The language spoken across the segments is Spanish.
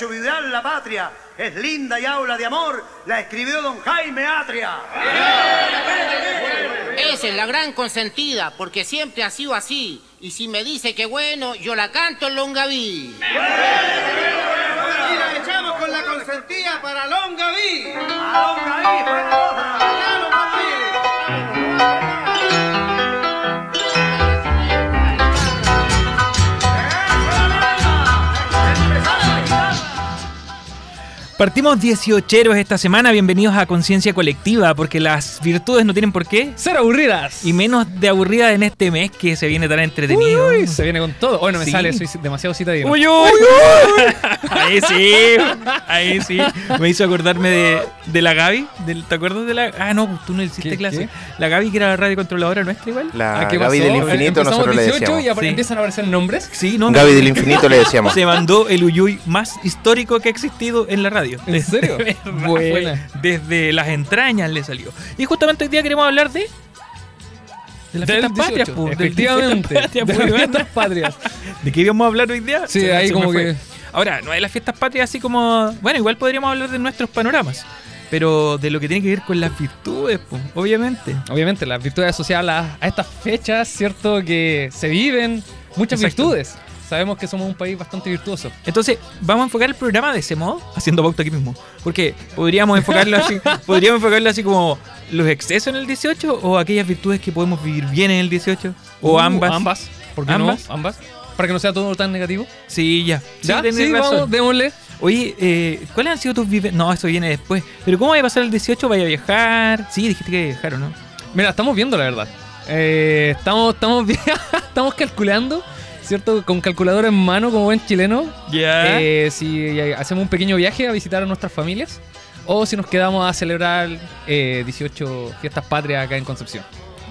hecho vibrar la patria. Es linda y habla de amor. La escribió don Jaime Atria. Esa es la gran consentida, porque siempre ha sido así. Y si me dice que bueno, yo la canto en Longaví. Y la echamos con la consentida para Longaví. A Longaví, buena Partimos 18 esta semana, bienvenidos a Conciencia Colectiva, porque las virtudes no tienen por qué, Ser aburridas. y menos de aburrida en este mes que se viene tan entretenido. Uy, se viene con todo. Bueno, me Sí. sale, soy demasiado citadino. Uy, uy, uy. Ahí sí, ahí sí. Me hizo acordarme de, de la Gaby. del- ¿Te acuerdas de la.? Ah, no, pues tú no hiciste ¿Qué, clase. qué? La Gaby, que era la radio controladora nuestra igual. La Ah, ¿qué Gaby pasó? del infinito Empezamos nosotros le 18 decíamos. y Sí. empiezan a aparecer nombres. Sí, no. Gaby del infinito le decíamos. Se mandó el Uyuy más histórico que ha existido en la radio. ¿En serio? Buena. Desde las entrañas le salió. Y justamente hoy día queremos hablar de. De las Del fiestas patrias, 18, po, de las Efectivamente. fiestas patrias, de las fiestas patrias. ¿De qué íbamos a hablar hoy día? Sí, Se- ahí se como que- Ahora, no de las fiestas patrias así como. Bueno, igual podríamos hablar de nuestros panoramas. Pero de lo que tiene que ver con las virtudes, po, obviamente. Obviamente, las virtudes asociadas a, estas fechas, ¿cierto? Que se viven muchas Exacto. virtudes. Sabemos que somos un país bastante virtuoso. Entonces, vamos a enfocar el programa de ese modo, haciendo pauta aquí mismo. Porque podríamos enfocarlo así, podríamos enfocarlo así como los excesos en el 18 o aquellas virtudes que podemos vivir bien en el 18 o Uh, ambas. Ambas. ¿Por qué ¿Ambas? no? Ambas. Para que no sea todo tan negativo. Sí, ya. ¿Ya? Sí, razón. vamos, démosle. Oye, eh, ¿cuáles han sido tus vivencias? No, eso viene después. Pero ¿cómo vaya a pasar el 18? ¿Vaya a viajar? Sí, dijiste que viajar, ¿o no? Mira, estamos viendo la verdad. Eh, estamos, estamos, estamos calculando, ¿cierto? Con calculadora en mano, como buen chileno. Ya. eh, si hacemos un pequeño viaje a visitar a nuestras familias. O si nos quedamos a celebrar eh, 18 fiestas patrias acá en Concepción.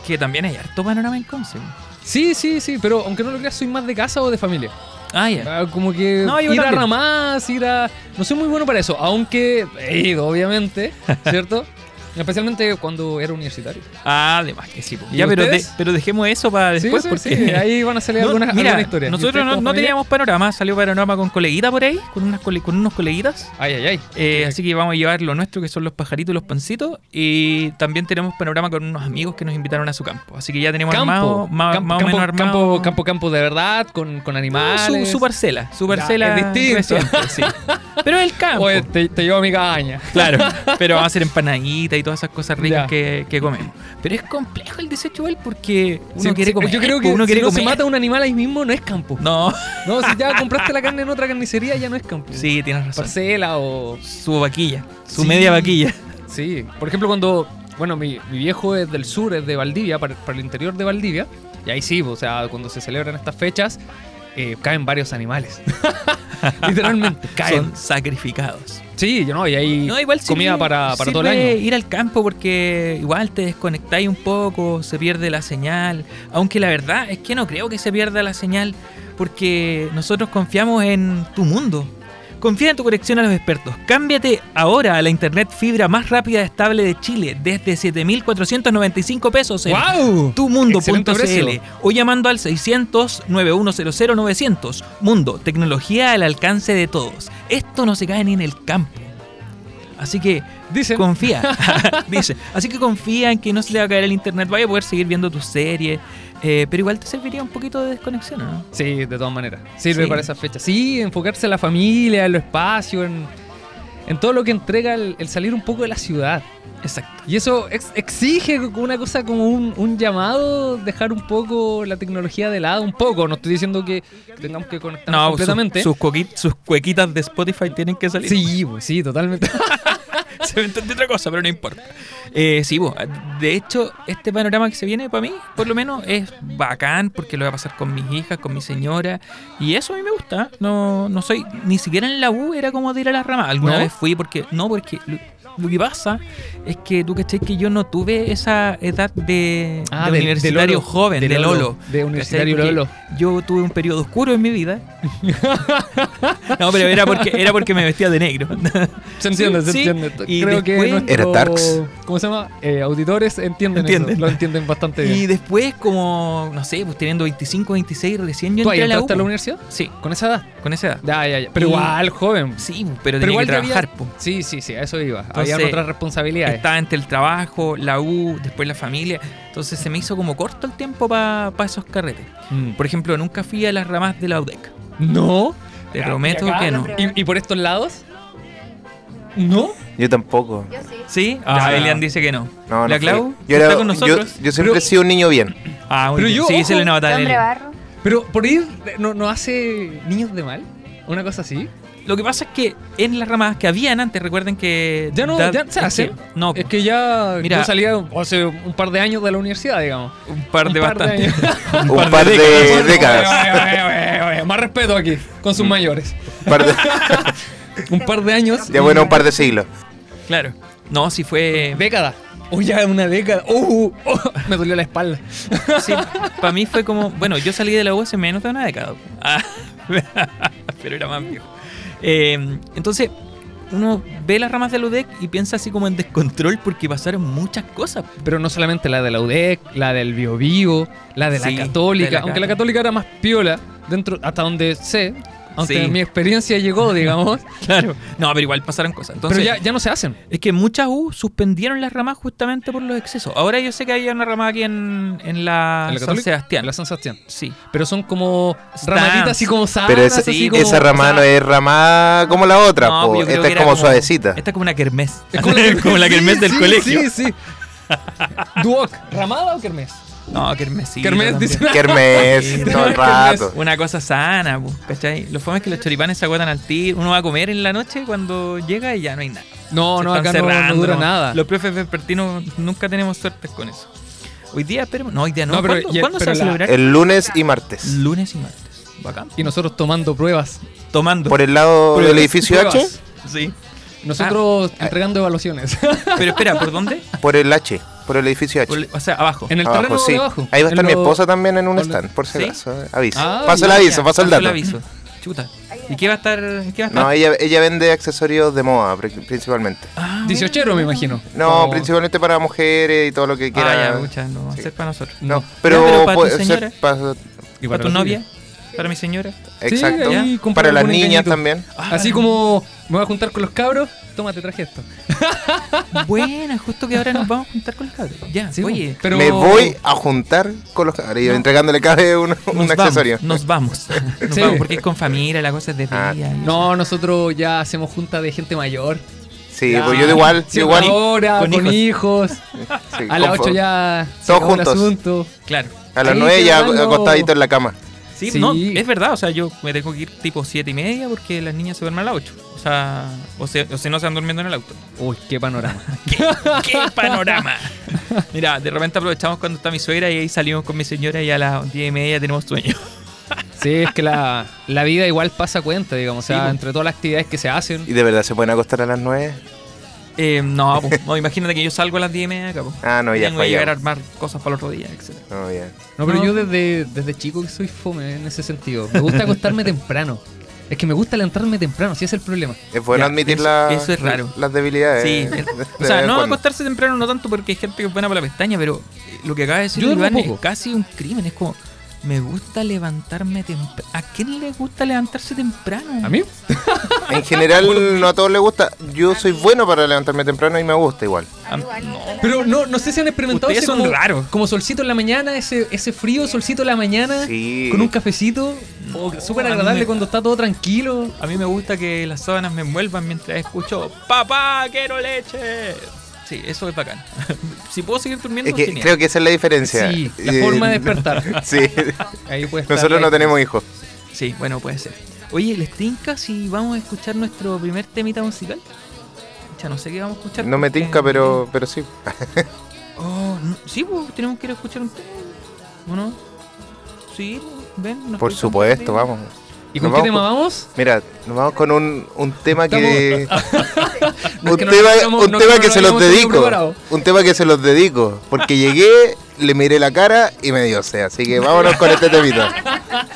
que también hay harto panorama en Conce. Sí, sí, sí, pero aunque no lo creas, soy más de casa o de familia. Ah, ya. Ah, Como que No, ir a ramás, ir a... No soy muy bueno para eso, aunque he ido, obviamente, ¿cierto? Especialmente cuando era universitario. Ah, además que sí. po. ¿Y Ya, pero, de- pero dejemos eso para después sí, porque... sí, ahí van a salir No, algunas, mira, algunas historias. ¿Y nosotros no, teníamos panorama, salió panorama con coleguita por ahí, con, unas cole- con unos coleguitas. Ay, ay, ay. Eh, así que vamos a llevar lo nuestro, que son los pajaritos y los pancitos. Y también tenemos panorama con unos amigos que nos invitaron a su campo. Así que ya tenemos armado, más, campo, más o campo, armado. campo, campo, campo de verdad, con, con No, animales. su, su parcela, su Ya, parcela es distinto. reciente, sí. Pero es el campo. Oye, te, te llevo a mi cabaña. Claro, pero vamos a hacer empanadita y todas esas cosas ricas que, que comemos. Pero es complejo el 18 igual porque uno Sí, quiere comer. Yo creo que uno quiere si no comer. se mata un animal ahí mismo, no es campo. No, No, si ya compraste la carne en otra carnicería, ya no es campo. sí, tienes razón. Parcela o... Su vaquilla, su Sí. media vaquilla. Sí, por ejemplo, cuando. Bueno, mi, mi viejo es del sur, es de Valdivia, para, para el interior de Valdivia. Y ahí sí, o sea, cuando se celebran estas fechas, eh, caen varios animales. Literalmente, caen. Son sacrificados. Sí, yo no, y hay No, igual comida para, para todo el año. ir al campo porque igual te desconectáis un poco, se pierde la señal. Aunque la verdad es que no creo que se pierda la señal porque nosotros confiamos en tu mundo. Confía en tu conexión a los expertos. Cámbiate ahora a la internet fibra más rápida y estable de Chile desde 7.495 pesos en ¡Wow! Tumundo.cl o llamando al 600-9100-900. Mundo, tecnología al alcance de todos. Esto no se cae ni en el campo. Así que Dicen. confía. Dice. Así que confía en que no se le va a caer el internet. Vaya a poder seguir viendo tus series. Eh, pero igual te serviría un poquito de desconexión, ¿o ¿no? Sí, de todas maneras. Sirve Sí. para esas fechas. Sí, enfocarse en la familia, en los espacios, en, en todo lo que entrega el, el salir un poco de la ciudad. Exacto. Y eso ex- exige una cosa como un, un llamado, dejar un poco la tecnología de lado, un poco. No estoy diciendo que tengamos que conectarnos No, completamente. sus, coqui- sus cuequitas de Spotify tienen que salir. Sí, pues, sí, totalmente. se me entendió otra cosa, pero no importa. Eh, sí, bo, de hecho, este panorama que se viene para mí, por lo menos, es bacán porque lo voy a pasar con mis hijas, con mi señora. Y eso a mí me gusta. No, no soy, ni siquiera en la U era como de ir a la rama. Alguna ¿No? vez fui porque, no, porque lo que pasa es que tú caché que yo no tuve esa edad de, Ah, de del- universitario de Lolo. joven, de, De Lolo. Lolo, de ¿cachai? universitario Lolo. Yo tuve un periodo oscuro en mi vida. no, pero era porque, era porque me vestía de negro. Se entiende, se Sí, entiende. y Creo que después- nuestros, Era Darks. ¿Cómo se llama? Eh, auditores entienden, Entienden. eso, lo entienden bastante bien. y después, como, no sé, pues teniendo 25, 26, recién yo ¿Tú entré a la entraste a la U. universidad? Sí, ¿Con esa edad? con esa edad. Ya, ya, ya. Pero Y- igual, joven. Sí, pero Pero tenía igual que ya había- trabajar. po. Sí, sí, sí, a eso iba. Entonces, Habían otras responsabilidades. Estaba entre el trabajo, la U, después la familia. Entonces se me hizo como corto el tiempo para esos carretes. Mm. Por ejemplo, nunca fui a las ramas de la UDEC. No. Te Ya, prometo que no. ¿Y, y por estos lados? ¿No? Yo tampoco. Yo sí. ¿Sí? Ah, Elian dice que no. No, no ¿La. Clau? Yo, ¿Está era- con yo, nosotros? yo siempre Pero- he sido un niño bien. Ah, muy Pero bien. yo, Sí, se le nota. Barro. Pero por ir, ¿no, no hace niños de mal? ¿Una cosa así? Lo que pasa es que en las ramas que habían antes, recuerden que. Ya no, da- ya se es hace. que- No, Es que ya Mira. yo salía hace un par de años de la universidad, digamos. un par de un par de. Un par de décadas. Más respeto aquí, con sus mayores. Un par de- Un par de años. ya bueno, un par de siglos. claro. No, si fue. Década. Uy, ya una década. Uh, uh, me dolió la espalda. Sí, para mí fue como. Bueno, yo salí de la U hace menos de una década. Ah, pero era más viejo. Eh, entonces, uno ve las ramas de la UDEC y piensa así como en descontrol porque pasaron muchas cosas. Pero no solamente la de la UDEC, la del Bio Bio, la de Sí, la Católica. de la aunque la. Católica era más piola, dentro hasta donde sé. Aunque Sí. mi experiencia llegó, digamos. Claro. No, pero igual pasaron cosas. Entonces, pero ya, ya no se hacen. Es que muchas U suspendieron las ramas justamente por los excesos. Ahora yo sé que hay una rama aquí en, en la, ¿En la San? Sebastián. La San Sebastián. Sí. Pero son como ramaditas así como sanas. Pero como- esa rama o sea, no es rama como la otra, No, po. esta es como, suavecita. Esta es como una kermés. Es como la, como la kermés sí, del sí, colegio. Sí, sí. Duoc, ¿ramada o kermés? No, kermés sí. Kermés, dice. Kermés, Sí, todo el rato. Una cosa sana, pu, ¿cachai? Lo fome es que los choripanes se agotan al tiro. Uno va a comer en la noche cuando llega y ya no hay nada. No, Se no, acá no, no cerrando, dura nada. Los profes vespertinos nunca tenemos suerte con eso. Hoy día esperemos. No, hoy día no. No, pero- ¿Cuándo, y el- cuándo se va a pero celebrar? El lunes y martes. Lunes y martes. Bacán. Y nosotros tomando pruebas. Tomando. Por el lado Pruebas, del edificio H. pruebas. Sí. Nosotros Ah. entregando evaluaciones. Pero espera, ¿por dónde? Por el H. Por el edificio H. Por- o sea, abajo. en el Abajo, terreno sí. de abajo. Ahí va a estar mi esposa también en un stand, por si ¿Sí? acaso. eh. Aviso. Ah, paso el aviso, paso el paso dato. aviso. Chuta. ¿Y qué va a estar? ¿Qué va a estar? No, ella, ella vende accesorios de moda pri- principalmente. Ah, 18 me imagino. No, principalmente para mujeres y todo lo que Ah, quiera. ya, mucha, no va a Sí. ser para nosotros. No, No. pero, para tu puede ser señora. para- Y ¿Para tu la novia? ¿Para mi señora? exacto. para las niñas también. Así como me voy a juntar con los cabros, toma, te traje esto. Buena, justo que ahora nos vamos a juntar con los cabros. Ya, Sí, oye. pero Me voy a juntar con los cabros y No. entregándole cada un nos accesorio. Vamos, nos vamos. Nos Sí. vamos porque es con familia, la cosa es de Ah. día. No, nosotros ya hacemos junta de gente mayor. Sí, Ya. pues yo de igual, Cierta igual. hora, con con, hijos. sí, A las con- 8 ya Todos juntos. asunto. Claro. A las ahí 9 ya acostadito en la cama. Sí, Sí. no, es verdad. O sea, yo me tengo que ir tipo siete y media porque las niñas se duermen a las 8. O sea, o, se, o si no se van durmiendo en el auto. Uy, qué panorama. ¡Qué panorama! Mira, de repente aprovechamos cuando está mi suegra y ahí salimos con mi señora y a las 10 y media tenemos sueño. Sí, es que la, la vida igual pasa cuenta, digamos. O sea, Sí, entre todas las actividades que se hacen. ¿Y de verdad se pueden acostar a las 9? Eh, no, pues, no, imagínate que yo salgo a las 10 y media acá, pues. Ah, no, ya Tengo que llegar a armar cosas para el otro día, etc. No, ya. No, pero No. yo desde, desde chico que soy fome en ese sentido. Me gusta acostarme temprano. Es que me gusta levantarme temprano, si ese es el problema. Es bueno Ya, admitir eso- la- eso es raro. las debilidades. Sí, de- el- de o sea, no cuando. acostarse temprano no tanto porque hay gente que es buena para la pestaña, pero lo que acaba de decir Iván es casi un crimen. Es como, me gusta levantarme temprano. ¿A quién le gusta levantarse temprano? ¿A mí? En general, no a todos les gusta. Yo soy bueno para levantarme temprano y me gusta igual. La- Pero no, no sé si han experimentado Ustedes ese son como, raros. como solcito en la mañana, ese, ese frío solcito en la mañana, Sí. con un cafecito. Oh, súper agradable me- cuando está todo tranquilo. A mí me gusta que las sábanas me envuelvan mientras escucho ¡Papá, quiero leche! Sí, eso es bacán. si puedo seguir durmiendo, Es que genial. creo que esa es la diferencia. Sí, la Eh, forma de despertar. Sí. Ahí puede estar Nosotros no tenemos hijos. Sí, bueno, puede ser. Oye, ¿les tinca si vamos a escuchar nuestro primer temita musical? Ya no sé qué vamos a escuchar. No me tinca, pero, pero sí. Oh, no- sí, pues tenemos que ir a escuchar un tema. ¿O no? Sí, ven. Por supuesto, vamos. ¿Y con Nos qué tema con- vamos? Mira, nos vamos con un, un tema que. Un tema, un que se los dedico. Un tema que se los dedico. Porque llegué, le miré la cara y me dio sed. Así que vámonos con este temita.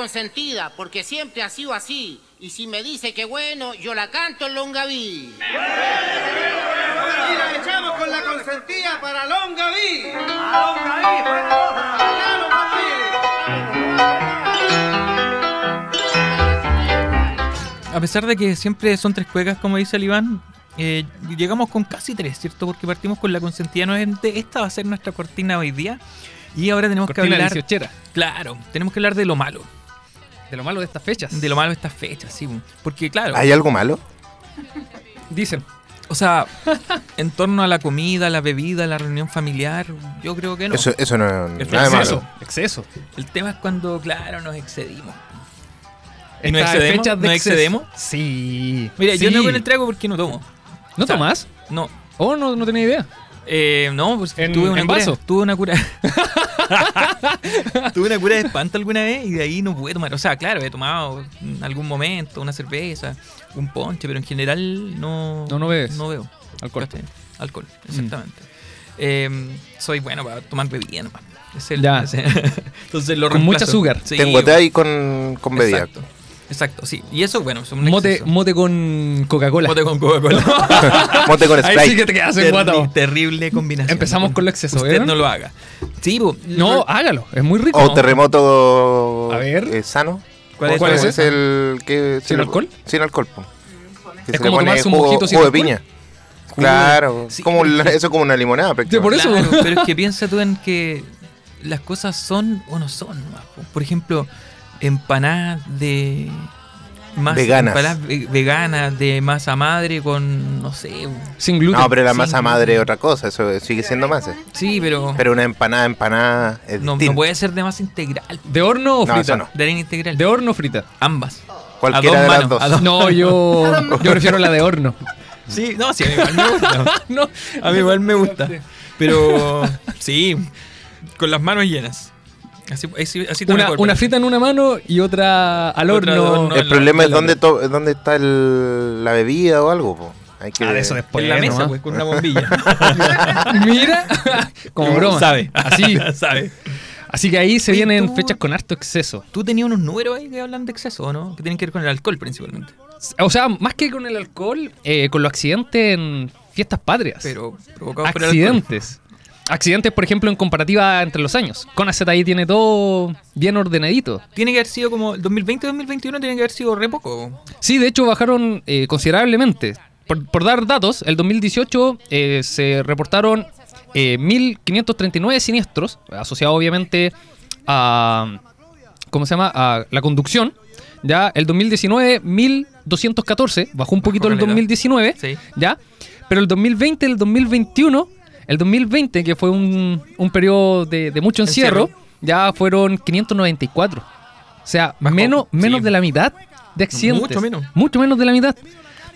consentida, porque siempre ha sido así. Y si me dice que bueno, yo la canto en Longaví. Y la echamos con la consentida para Longaví. Ya, Longaví. A pesar de que siempre son tres cuecas, como dice el Iván, eh, llegamos con casi tres, ¿cierto? Porque partimos con la consentida nuevamente. Esta va a ser nuestra cortina hoy día. Y ahora tenemos Cortina que hablar. Claro, tenemos que hablar de lo malo. De lo malo de estas fechas. De lo malo de estas fechas, sí. Porque, claro, ¿Hay algo malo? Dicen. o sea, en torno a la comida, la bebida, la reunión familiar, yo creo que no. Eso, eso no es nada exceso. malo. Exceso. El tema es cuando, claro, nos excedimos. ¿Y nos excedemos? fechas de ¿Nos exceso. excedemos? Sí. Mira, yo no con el trago porque no tomo. ¿No O sea, tomás? No, Oh, no, no tenía idea. Eh, no, pues ¿En- tuve una en cura, vaso? tuve una cura. tuve una cura de espanto alguna vez y de ahí no pude tomar. O sea, claro, he tomado en algún momento una cerveza, un ponche, pero en general no. No, no bebes. No veo. Alcohol. Alcohol, exactamente. Eh, soy bueno para tomar bebida nomás. Es el- Ya. ese- Entonces lo Con mucha reemplazo. azúcar. Sí, Tengo té ahí con, con bebida. Exacto. Exacto, sí. Y eso, bueno, es un Mote, exceso. mote con Coca-Cola. Mote con Coca-Cola. Mote con Ahí Sprite. sí que te quedas en Terri- terrible combinación. Empezamos con lo exceso, Usted no lo haga. Sí, po, No, hágalo. Es muy rico. O terremoto A ver. eh, sano. ¿Cuál es ¿Cuál ¿Cómo es el que ¿Sin alcohol? Sin alcohol. po. Que Es como tomarse un jugo- mojito sin jugo de piña. Claro, Sí, como la- es eso es como una limonada. por eso. prácticamente. Claro, pero es que piensa tú en que las cosas son o no son. Por ejemplo, empanadas de masa, Veganas. empanadas ve- veganas de masa madre con no sé. Sin gluten. No, pero la masa madre es otra cosa, eso sigue siendo masa. Sí, pero, Pero una empanada, empanada es no, no puede ser de masa integral, ¿De horno o No, frita? eso no. de harina integral. ¿De horno o frita? Ambas. Cualquiera a de dos las dos. a dos- No, yo, yo prefiero la de horno. Sí, no, sí, a mí igual me gusta. no. A mí igual me gusta. Pero sí, con las manos llenas. Así, así, así te Una, una frita en una mano y otra al Otra horno. horno. El la- problema es dónde, to- dónde está el- la bebida o algo. po. Hay que Ah, de eso después. en la mesa, pues, con una bombilla. Mira, como broma. Sabe. Así. Sabe. Así que ahí se vienen tú- fechas con harto exceso. Tú tenías unos números ahí que hablan de exceso, ¿o ¿no? Que tienen que ver con el alcohol principalmente. O sea, más que con el alcohol, eh, con los accidentes en fiestas patrias. Pero provocados por el alcohol. Accidentes. Por ejemplo, en comparativa entre los años. Conacet ahí tiene todo bien ordenadito. Tiene que haber sido como el 2020-2021, tiene que haber sido re poco. Sí, de hecho bajaron eh, considerablemente. Por, por dar datos, el 2018 eh, se reportaron eh, 1.539 siniestros, asociados obviamente a, ¿cómo se llama? A la conducción. Ya, el 2019, 1.214, bajó un poquito el caleta. 2019, Sí. ya. Pero el 2020, el 2021, el 2020, que fue un, un periodo de, de mucho encierro, Encierro. ya fueron 594. O sea, Bajó, menos, menos sí. de la mitad de accidentes. Mucho menos. Mucho menos de la mitad.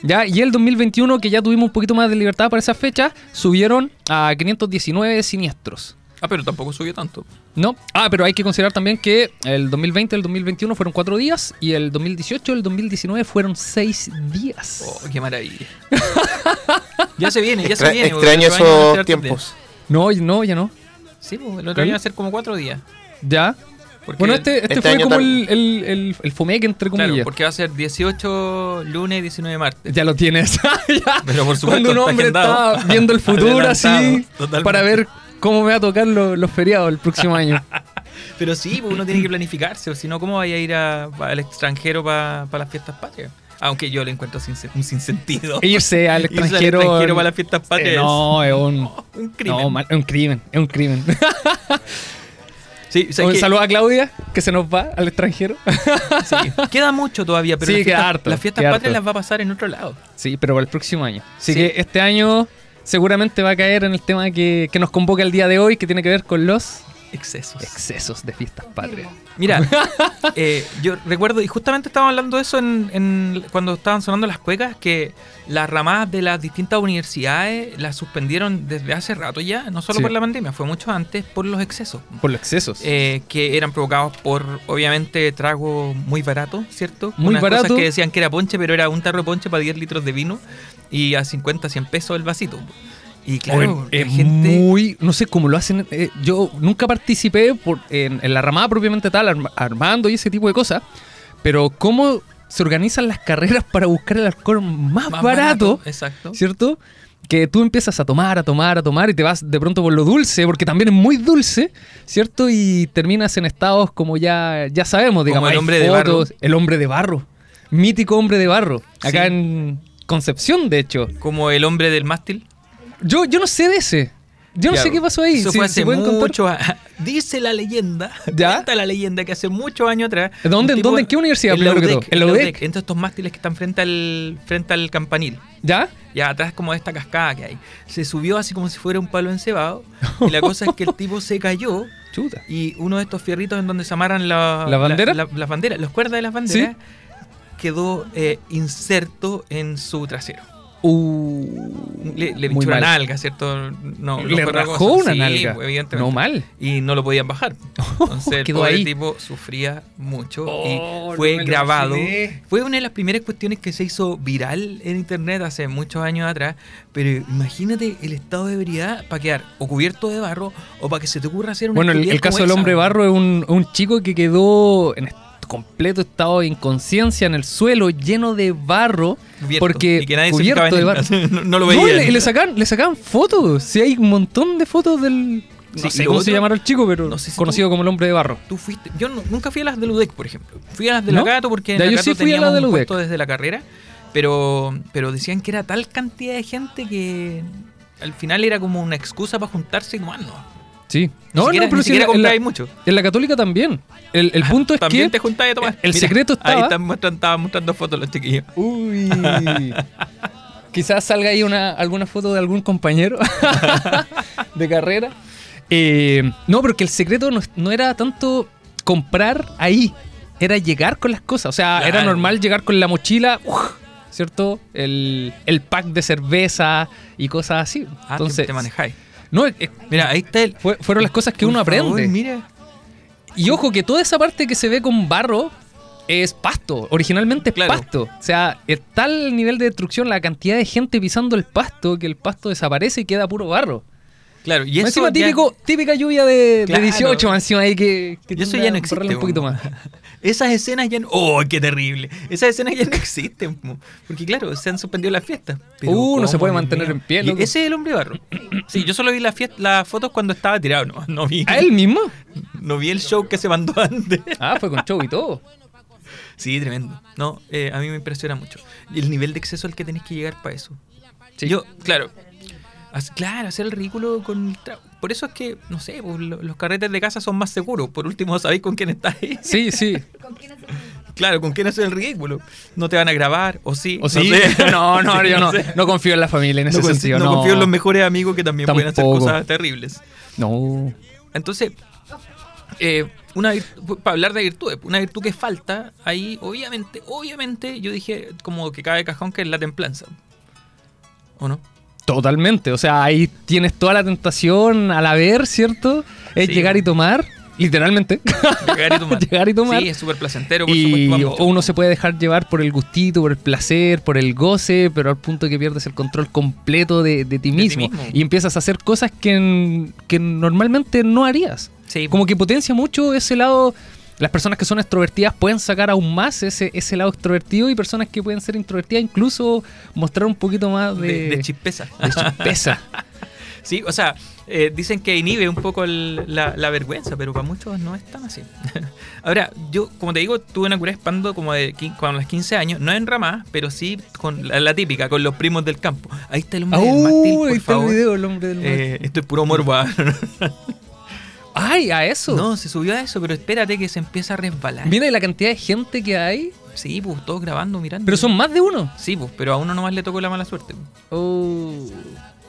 Ya, y el 2021, que ya tuvimos un poquito más de libertad para esa fecha, subieron a 519 siniestros. Ah, pero tampoco subió tanto. ¿No? Ah, pero hay que considerar también que el 2020 y el 2021 fueron cuatro días y el 2018 y el 2019 fueron seis días. Oh, qué maravilla. ya se viene, ya se viene. extraño esos tiempos. No, no, ya no. Sí, pues, el otro año va a ser como cuatro días. Ya. Porque Bueno, este, este, este fue como el, el, el, el fomeque, entre Claro, comillas. porque va a ser 18 lunes, 19 martes. Ya lo tienes. Ya. Pero por supuesto Cuando un hombre está viendo el futuro así totalmente. para ver cómo me va a tocar lo- los feriados el próximo año. Pero sí, pues uno tiene que planificarse, o si no, ¿cómo vaya a ir a- al extranjero para las fiestas patrias? Aunque yo le encuentro sin, un sinsentido. Irse al Irse al extranjero. extranjero para las fiestas patrias Eh, no, es un, un crimen. No, es un crimen. Es un crimen. Sí, o sea, un que- saludo a Claudia, que se nos va al extranjero. sí, queda mucho todavía, pero Sí, las, fiestas, harto, las fiestas patrias harto. las va a pasar en otro lado. sí, pero para el próximo año. Así Sí. que este año seguramente va a caer en el tema que, que nos convoca el día de hoy, que tiene que ver con los Excesos. excesos de fiestas patrias. Mira, eh, yo recuerdo, y justamente estábamos hablando de eso en, en- cuando estaban sonando las cuecas, que las ramadas de las distintas universidades las suspendieron desde hace rato ya, no solo Sí. por la pandemia, fue mucho antes por los excesos. Por los excesos. eh, que eran provocados por, obviamente, trago muy barato, ¿cierto? Muy Unas barato. Cosas que decían que era ponche, pero era un tarro de ponche para 10 litros de vino y a 50, 100 pesos el vasito. Y claro, es gente... muy. No sé cómo lo hacen. eh, yo nunca participé por, en, en la ramada propiamente tal, arm- armando y ese tipo de cosas. Pero cómo se organizan las carreras para buscar el alcohol más, más barato, Exacto. ¿cierto? Que tú empiezas a tomar, a tomar, a tomar y te vas de pronto por lo dulce, porque también es muy dulce, ¿cierto? Y terminas en estados como ya, ya sabemos, digamos. el hombre de barro. El hombre de barro. Mítico hombre de barro. Acá Sí. en Concepción, de hecho. Como el hombre del mástil. Yo, yo no sé de ese. Yo no sé qué pasó ahí. Eso fue hace mucho a- Dice la leyenda. ¿Ya? Cuenta la leyenda que hace muchos años atrás. ¿Dónde- tipo- dónde- en qué universidad, En la UDEC. Entre estos mástiles que están frente al, frente al campanil. ¿Ya? Ya atrás como de esta cascada que hay. Se subió así como si fuera un palo encebado. y la cosa es que el tipo se cayó. Chuta. Y uno de estos fierritos en donde se amarran la, ¿La bandera? la- las banderas, las cuerdas de las banderas, quedó eh, inserto en su trasero. Uh, Le, pinchó una nalga, ¿cierto? No, no Le rajó cosa. una Sí, nalga. evidentemente. No mal. Y no lo podían bajar. Entonces el Quedó pobre ahí. tipo sufría mucho Oh, y no fue grabado. Fue una de las primeras cuestiones que se hizo viral en internet hace muchos años atrás. Pero imagínate el estado de ebriedad para quedar o cubierto de barro o para que se te ocurra hacer una Bueno, el, caso del hombre barro es un, un chico que quedó en est- completo estado de inconsciencia en el suelo, lleno de barro, Cubierto, porque y que nadie se cubierto de barro. no, no lo No, veía. y le, le sacan, le sacaban fotos. Si hay un montón de fotos del. No Sí, sé cómo se llamará el chico, pero no sé si conocido como el hombre de barro. Tú fuiste. Yo no- nunca fui a las de Ludec, por ejemplo. Fui a las de ¿No? la Gato porque en Ya, la yo Gato sí fui a teníamos la de Ludec. desde la carrera. Pero, pero decían que era tal cantidad de gente que al final era como una excusa para juntarse y tomar, ¿no? Sí. No, siquiera, no, pero sí, en la, mucho. en la católica también. El, el punto es También que. te juntabas a tomar. el secreto Ahí estaba- están mostrando, estaban mostrando fotos los chiquillos. Uy. Quizás salga ahí una, alguna foto de algún compañero de carrera. Eh, no, porque el secreto no, no era tanto comprar ahí, era llegar con las cosas. O sea, era normal llegar con la mochila, ¡uf! ¿cierto? El, el pack de cerveza y cosas así. Ah, Entonces, te manejáis. No, eh, Mira, ahí está el. fue- fueron las cosas que Por uno favor, aprende. mira. Y ojo que toda esa parte que se ve con barro es pasto, originalmente es Claro. pasto. O sea, es tal el nivel de destrucción, la cantidad de gente pisando el pasto, que el pasto desaparece y queda puro barro. Claro, y eso encima ya- típico, típica lluvia de, de Claro. 18, más encima ahí que, que Y eso ya no existe. un poquito más. Esas escenas ya no. ¡Oh, qué terrible! Esas escenas ya no existen. Porque, claro, se han suspendido las fiestas. Pero Uh, no se ¿cómo, puede mantener en pie, loco. Ese es el hombre barro. Sí, yo solo vi las las fotos cuando estaba tirado. No, no vi. ¿A él mismo? No vi el show que se mandó antes. Ah, fue con show y todo. Sí, tremendo. No, eh, a mí me impresiona mucho. El nivel de exceso al que tenés que llegar para eso. Sí. Yo, claro. Claro, hacer el ridículo con el Por eso es que, no sé, pues, lo- los carretes de casa son más seguros. Por último, sabéis con quién estáis. Sí, sí. Claro, con quién hacer el ridículo. No te van a grabar, o sí. ¿O sí? sé. No, no, Sí, yo no, sé. no confío en la familia en ese sentido. no No, confío en los mejores amigos que también pueden hacer cosas terribles. No. Entonces, eh, una para hablar de virtudes, una virtud que falta ahí, obviamente, obviamente, yo dije como que cabe cajón que es la templanza. ¿O no? Totalmente. O sea, ahí tienes toda la tentación al haber, ¿cierto? Es Sí. llegar y tomar, literalmente. Llegar y tomar. Llegar y tomar. Sí, es súper placentero, por Y supuesto. uno se puede dejar llevar por el gustito, por el placer, por el goce, pero al punto que pierdes el control completo de, de ti ti mismo. mismo. Y empiezas a hacer cosas que, que normalmente no harías. Sí, Como que potencia mucho ese lado. Las personas que son extrovertidas pueden sacar aún más ese, ese lado extrovertido y personas que pueden ser introvertidas incluso mostrar un poquito más de, de, de chispeza. de chispeza. Sí, o sea, eh, dicen que inhibe un poco el- la, la vergüenza, pero para muchos no es tan así. Ahora, yo, como te digo, tuve una cura espando como de con los 15 años, no en ramas, pero sí con la, la típica, con los primos del campo. Ahí está el hombre del mástil, por ahí está el video, el hombre del. Eh, esto es puro morbo. ¡Ay, a eso! no, se subió a eso, pero espérate que se empieza a resbalar. Mira la cantidad de gente que hay. Sí, pues todos grabando, mirando. Pero son más de uno. Sí, pues, pero a uno nomás le tocó la mala suerte. pues. Oh.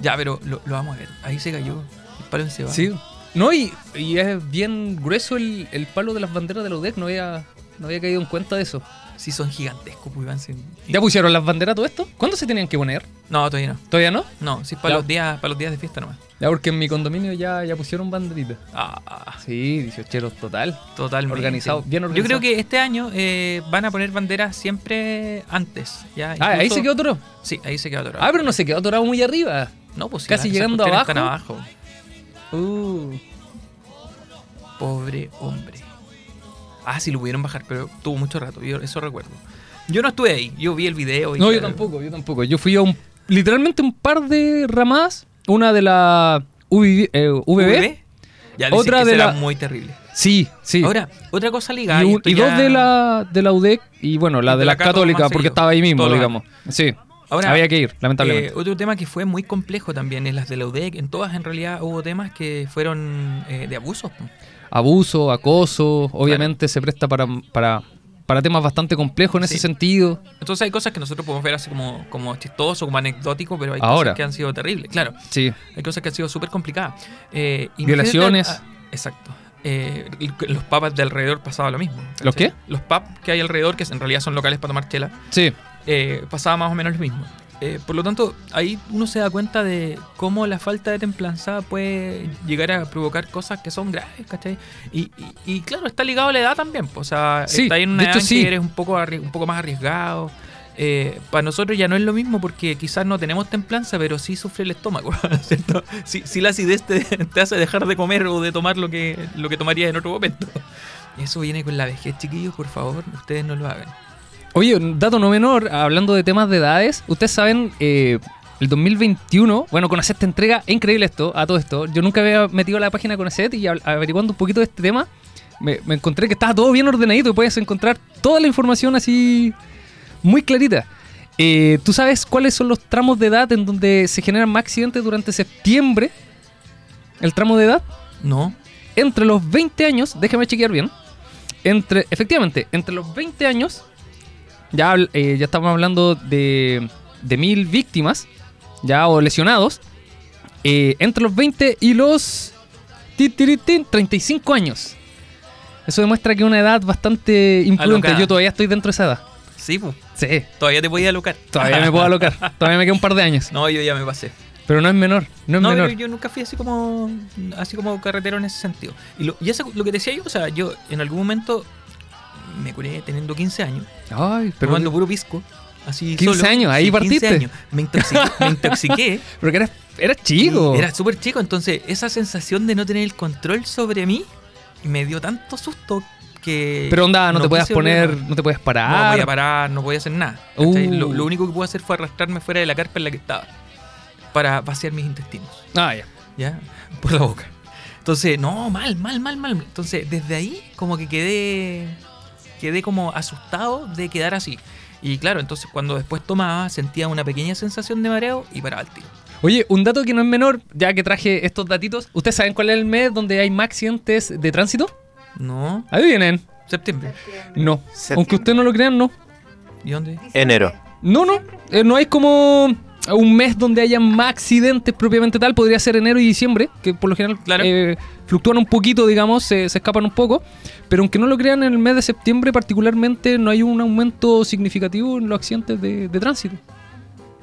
Ya, pero lo, lo vamos a ver. Ahí se cayó. El palo se va. Sí. No, y, y es bien grueso el, el palo de las banderas de la UDEC. No había, no había caído en cuenta de eso. Sí, son gigantescos, pues Iván. sí. ¿Ya pusieron las banderas todo esto? ¿Cuándo se tenían que poner? No, todavía no. ¿Todavía no? No, sí, para los días, para los días de fiesta nomás. Ya, porque en mi condominio ya, ya pusieron banderitas. Ah, Sí, 18 total. totalmente. Organizado, bien Yo organizado. creo que este año eh, van a poner banderas siempre antes. ¿ya? Ah, ahí se quedó atorado. Sí, ahí se quedó atorado. Ah, pero no se quedó atorado muy arriba. no, pues casi llegando están abajo. Uh. Pobre hombre. Ah, sí, lo pudieron bajar, pero tuvo mucho rato. Yo eso recuerdo. Yo no estuve ahí. Yo vi el video. Y No, yo tampoco, yo tampoco. Yo fui a un, literalmente un par de ramadas. Una de la UV, eh, VB. ¿VB? Ya Otra que de será la- muy terrible. Sí, sí. Ahora, otra cosa ligada. y, y un- esto y ya- dos de la, de la UDEC y bueno, la de, de la, católica, porque seguido. estaba ahí mismo, digamos. Sí. Ahora, Había que ir, lamentablemente. Eh, otro tema que fue muy complejo también en las de la UDEC, en todas en realidad hubo temas que fueron eh, de abusos. po. Abuso, acoso, obviamente se presta para, para, para temas bastante complejos en ese Sí. sentido. Entonces hay cosas que nosotros podemos ver así como, como chistoso, como anecdótico, pero hay Ahora. cosas que han sido terribles, claro. Sí. Hay cosas que han sido súper complicadas. Eh, Violaciones. ah, exacto. Eh, los pubs de alrededor pasaba lo mismo. ¿Los ¿cachai? qué? Los pubs que hay alrededor, que en realidad son locales para tomar chela, Sí. eh, pasaba más o menos lo mismo. Eh, por lo tanto, ahí uno se da cuenta de cómo la falta de templanza puede llegar a provocar cosas que son graves, ¿cachai? Y, y- y claro, está ligado a la edad también. pues, O sea, Sí, está ahí en una edad hecho, en sí. que eres un poco, arri- un poco más arriesgado. Eh, para nosotros ya no es lo mismo porque quizás no tenemos templanza, pero sí sufre el estómago, ¿cierto? Sí la acidez te, te hace dejar de comer o de tomar lo que, lo que tomarías en otro momento. Eso viene con la vejez, chiquillos, por favor, ustedes no lo hagan. Oye, un dato no menor, hablando de temas de edades, ustedes saben, eh, el 2021, bueno, con esta entrega, es increíble esto, a todo esto. Yo nunca había metido a la página con y ab- averiguando un poquito de este tema, me, me encontré que estaba todo bien ordenadito y puedes encontrar toda la información así muy clarita. Eh, ¿Tú sabes cuáles son los tramos de edad en donde se generan más accidentes durante septiembre? El tramo de edad No, entre los 20 años, déjame chequear bien. Entre, efectivamente, entre los 20 años, ya, eh, ya estamos hablando de, de mil víctimas, ya o lesionados. eh, entre los 20 y los ti, tiri, tin, 35 años. Eso demuestra que es una edad bastante imprudente. Alocada. Yo todavía estoy dentro de esa edad. sí, pues, Sí, todavía te podía alocar. todavía me puedo alocar. Todavía me queda un par de años. No, yo ya me pasé. Pero no es menor, no es No, menor. pero yo nunca fui así como así como carretero en ese sentido. Y, lo, y eso, lo que decía yo, o sea, yo en algún momento me curé teniendo 15 años, Ay, pero, tomando puro pisco. Así 15 solo. años, ahí 15 partiste. años. Me intoxiqué, me intoxiqué pero que eras, eras chico. y Era súper chico, entonces esa sensación de no tener el control sobre mí me dio tanto susto que. Pero onda, no, te volver poner, no te puedes parar. No podía parar, no podía hacer nada. Uh. Lo, lo único que pude hacer fue arrastrarme fuera de la carpa en la que estaba para vaciar mis intestinos. Ah, ya. ¿ya? Por la boca. Entonces, no, mal, mal, mal, mal. Entonces, desde ahí como que quedé quedé como asustado de quedar así. Y claro, entonces cuando después tomaba sentía una pequeña sensación de mareo y paraba el tiro. Oye, un dato que no es menor, ya que traje estos datitos. ¿Ustedes saben cuál es el mes donde hay más accidentes de tránsito? No, Ahí vienen. septiembre. No. Septiembre. Aunque ustedes no lo crean, no. ¿Y dónde? Enero. No, no. Eh, no hay como un mes donde haya más accidentes propiamente tal. Podría ser enero y diciembre, que por lo general Claro. eh, fluctúan un poquito, digamos, se, se escapan un poco. Pero aunque no lo crean, en el mes de septiembre particularmente no hay un aumento significativo en los accidentes de, de tránsito.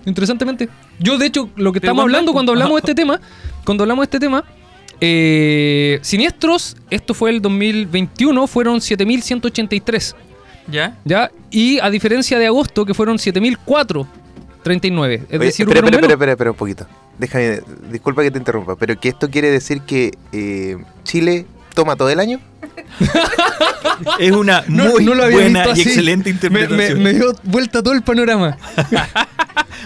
Interesantemente. Yo, de hecho, lo que Pero estamos hablando cuando hablamos de este tema, cuando hablamos de este tema, eh, siniestros, esto fue el 2021, fueron 7.183. ¿Ya? ¿Ya? Y a diferencia de agosto, que fueron 7004, 39. Es Oye, decir, espera, espera, espera, espera, espera un poquito. Déjame, disculpa que te interrumpa, pero que esto quiere decir que eh, Chile toma todo el año. Es una No- muy no lo había buena visto y excelente Me, interpretación. me- me dio vuelta todo el panorama.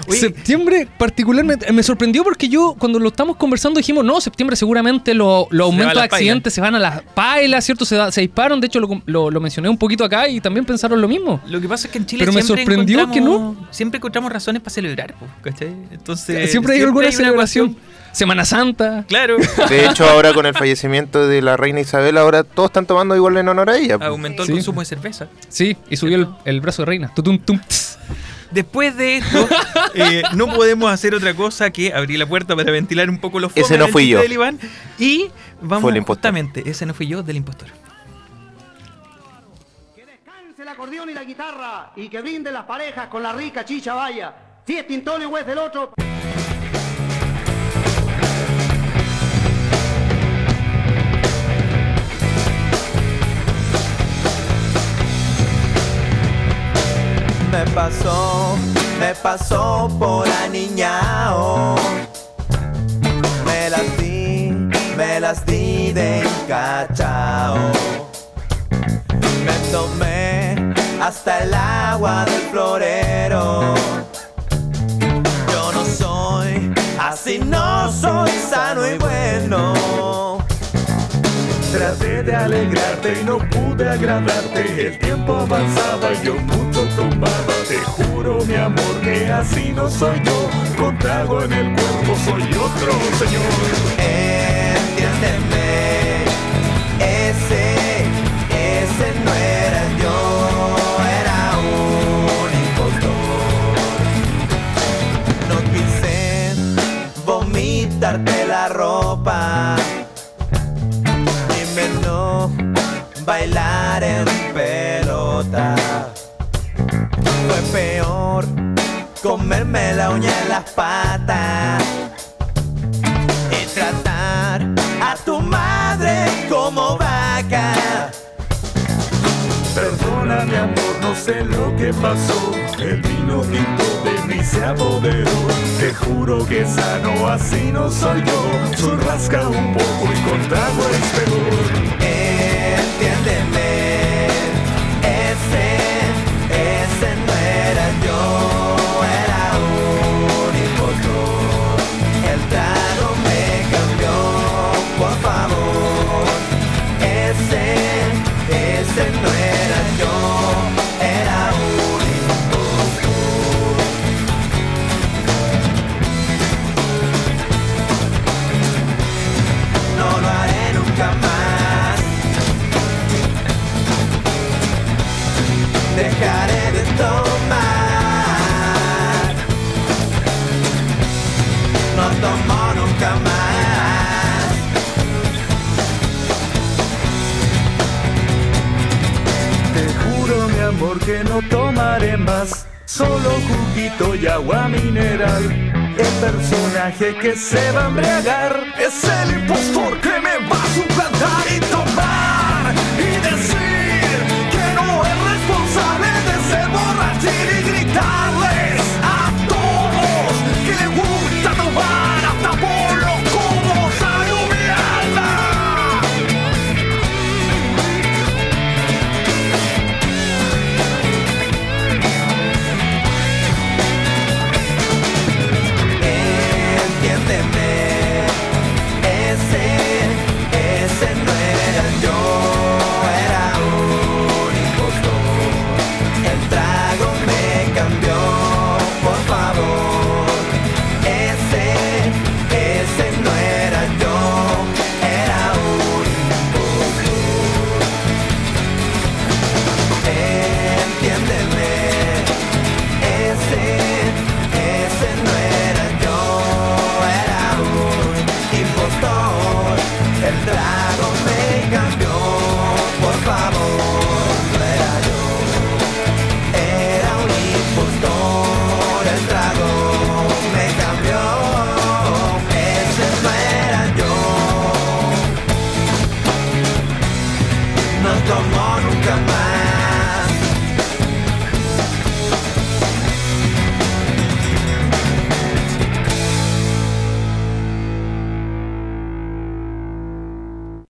Oye, septiembre, particularmente, me sorprendió porque yo, cuando lo estamos conversando, dijimos, no, septiembre seguramente lo- los va aumentos de accidentes se van a las pailas, ¿cierto? Se, da- se disparan. De hecho, lo, lo- lo mencioné un poquito acá y también pensaron lo mismo. Lo que pasa es que en Chile Pero me siempre sorprendió que encontramos- Siempre encontramos razones para celebrar, ¿cachai? Entonces, siempre hay alguna una celebración. Semana Santa. Claro. De hecho, ahora con el fallecimiento de la reina Isabel, ahora todos están tomando igual en honor a ella. Aumentó el Sí. consumo de cerveza. Sí, y subió el, el brazo de reina. Tutum, tum, tss. Después de esto, eh, no podemos hacer otra cosa que abrir la puerta para ventilar un poco los Ese focos no del fui yo. del Iván. Y vamos Fue el impostor. justamente, ese no fui yo, del impostor. Que descanse el acordeón y la guitarra y que brinden las parejas con la rica chicha vaya. Si es Tintonio o es del otro. Pasó, me pasó por aniñao. Me las di, me las di de encachao. Me tomé hasta el agua del florero. Yo no soy, así no soy sano y bueno. Traté de alegrarte y no pude agradarte. El tiempo avanzaba y yo mucho tomaba. Te juro, mi amor, que así no soy yo. Con trago en el cuerpo soy otro señor. Entiéndeme, ese, ese no era yo, era un impostor. No quise vomitarte la ropa, bailar en pelota. Fue peor comerme la uña en las patas y tratar a tu madre como vaca. Perdona mi amor, no sé lo que pasó. El vino tinto de mí se apoderó. Te juro que sano, así no soy yo. Rasca un poco y con trago es peor. Nunca más. dejaré de tomar. No tomo nunca más. Te juro mi amor que no tomaré más. Solo juguito y agua mineral. El personaje que se va a embriagar es el impostor que me va a suplantar y tomar.